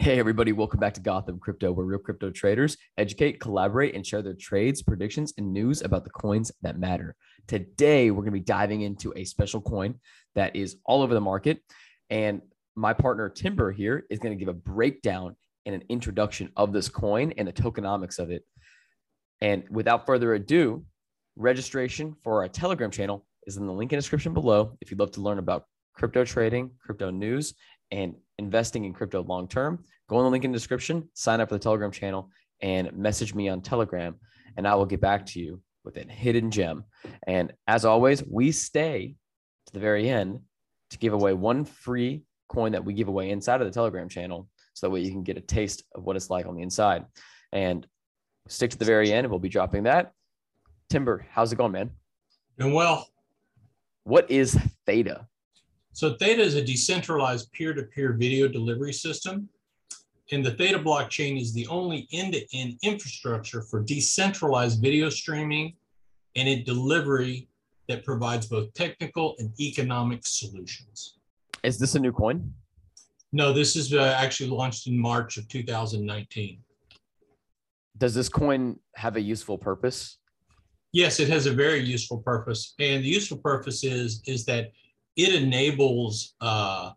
Hey, everybody, welcome back to Gotham Crypto, where real crypto traders educate, collaborate, and share their trades, predictions, and news about the coins that matter. Today, we're going to be diving into a special coin that is all over the market. And my partner, Timber, here is going to give a breakdown and an introduction of this coin and the tokenomics of it. And without further ado, registration for our Telegram channel is in the link in the description below if you'd love to learn about crypto trading, crypto news, and investing in crypto long term, go on the link in the description, sign up for the Telegram channel, and message me on Telegram, and I will get back to you with a hidden gem. And as always, we stay to the very end to give away one free coin that we give away inside of the Telegram channel. So that way you can get a taste of what it's like on the inside. And stick to the very end, and we'll be dropping that. Timber, how's it going, man? Doing well. What is Theta? So Theta is a decentralized peer-to-peer video delivery system. And the Theta blockchain is the only end-to-end infrastructure for decentralized video streaming and a delivery that provides both technical and economic solutions. Is this a new coin? No, this is uh, actually launched in March of 2019. Does this coin have a useful purpose? Yes, it has a very useful purpose. And the useful purpose is, is that it enables uh,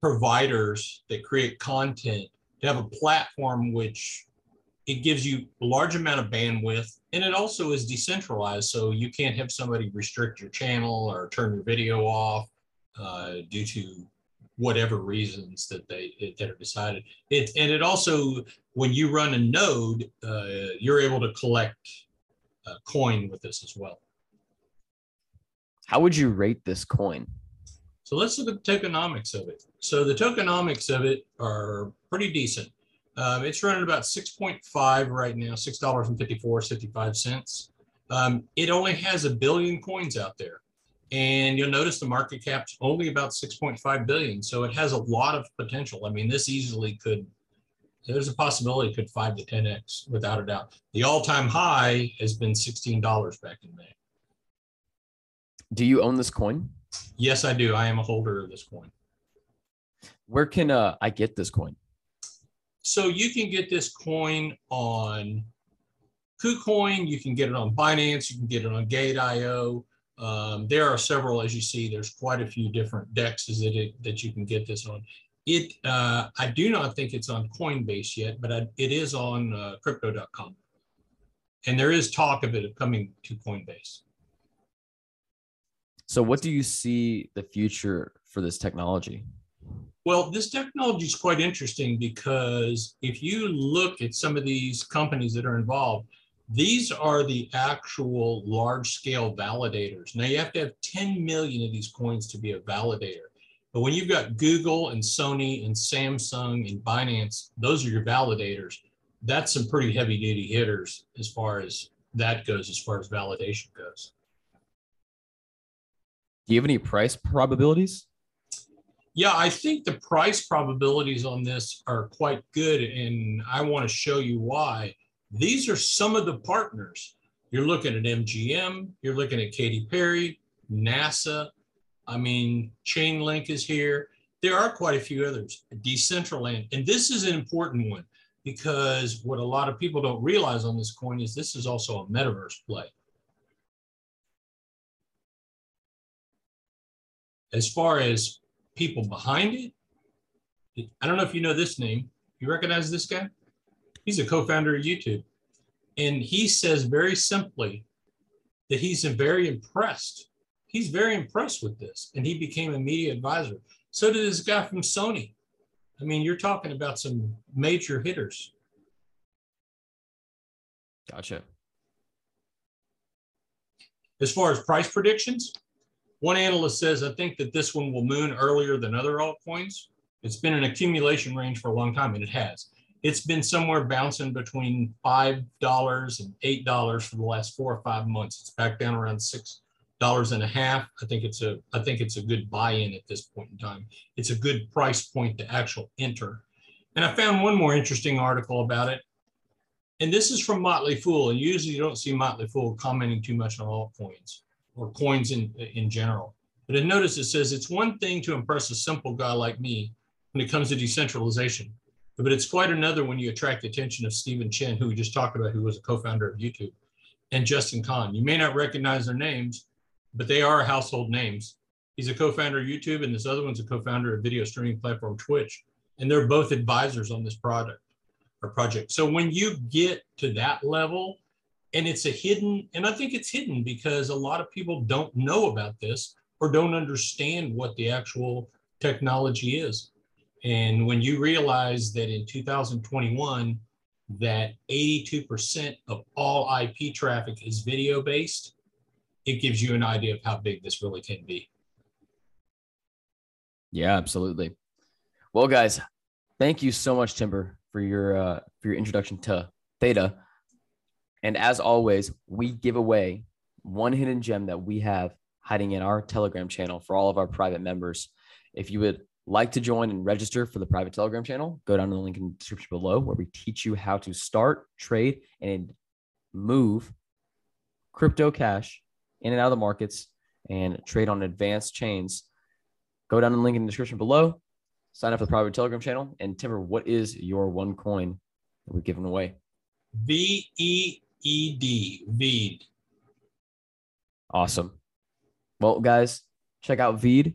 providers that create content to have a platform which it gives you a large amount of bandwidth and it also is decentralized so you can't have somebody restrict your channel or turn your video off uh, due to whatever reasons that they that are decided. It and it also when you run a node uh, you're able to collect coin with this as well how would you rate this coin? So let's look at the tokenomics of it. So the tokenomics of it are pretty decent. Um, it's running about 6.5 right now, $6.54, 55 cents. Um, it only has a billion coins out there. And you'll notice the market cap's only about 6.5 billion. So it has a lot of potential. I mean, this easily could, there's a possibility it could 5 to 10x without a doubt. The all time high has been $16 back in May. Do you own this coin? Yes, I do. I am a holder of this coin. Where can uh, I get this coin? So you can get this coin on KuCoin. You can get it on Binance. You can get it on Gate.io. Um, there are several, as you see, there's quite a few different dexes that, it, that you can get this on. It, uh, I do not think it's on Coinbase yet, but I, it is on uh, crypto.com. And there is talk of it coming to Coinbase. So, what do you see the future for this technology? Well, this technology is quite interesting because if you look at some of these companies that are involved, these are the actual large scale validators. Now, you have to have 10 million of these coins to be a validator. But when you've got Google and Sony and Samsung and Binance, those are your validators. That's some pretty heavy duty hitters as far as that goes, as far as validation goes. Do you have any price probabilities? Yeah, I think the price probabilities on this are quite good. And I want to show you why. These are some of the partners. You're looking at MGM, you're looking at Katy Perry, NASA. I mean, Chainlink is here. There are quite a few others, Decentraland. And this is an important one because what a lot of people don't realize on this coin is this is also a metaverse play. As far as people behind it, I don't know if you know this name. You recognize this guy? He's a co-founder of YouTube. And he says very simply that he's very impressed. He's very impressed with this. And he became a media advisor. So did this guy from Sony. I mean, you're talking about some major hitters. Gotcha. As far as price predictions, one analyst says, I think that this one will moon earlier than other altcoins. It's been an accumulation range for a long time, and it has. It's been somewhere bouncing between $5 and $8 for the last four or five months. It's back down around six dollars and a half. I think it's a I think it's a good buy-in at this point in time. It's a good price point to actual enter. And I found one more interesting article about it. And this is from Motley Fool. And usually you don't see Motley Fool commenting too much on altcoins or coins in, in general. But notice it says it's one thing to impress a simple guy like me when it comes to decentralization. But it's quite another when you attract the attention of Stephen Chen, who we just talked about, who was a co-founder of YouTube, and Justin Kan. You may not recognize their names, but they are household names. He's a co-founder of YouTube, and this other one's a co-founder of video streaming platform Twitch, and they're both advisors on this product or project. So when you get to that level, and it's a hidden, and I think it's hidden because a lot of people don't know about this or don't understand what the actual technology is. And when you realize that in 2021, that 82% of all IP traffic is video based, it gives you an idea of how big this really can be. Yeah, absolutely. Well, guys, thank you so much, Timber, for your uh, for your introduction to Theta. And as always, we give away one hidden gem that we have hiding in our Telegram channel for all of our private members. If you would like to join and register for the private Telegram channel, go down to the link in the description below where we teach you how to start, trade, and move crypto cash in and out of the markets and trade on advanced chains. Go down to the link in the description below, sign up for the private Telegram channel. And Timber, what is your one coin that we're giving away? V E E D, Veed. Awesome. Well, guys, check out Veed.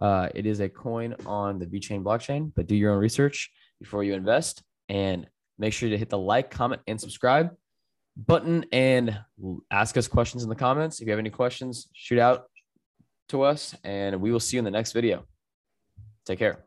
Uh, it is a coin on the VeChain blockchain, but do your own research before you invest and make sure to hit the like, comment, and subscribe button and ask us questions in the comments. If you have any questions, shoot out to us and we will see you in the next video. Take care.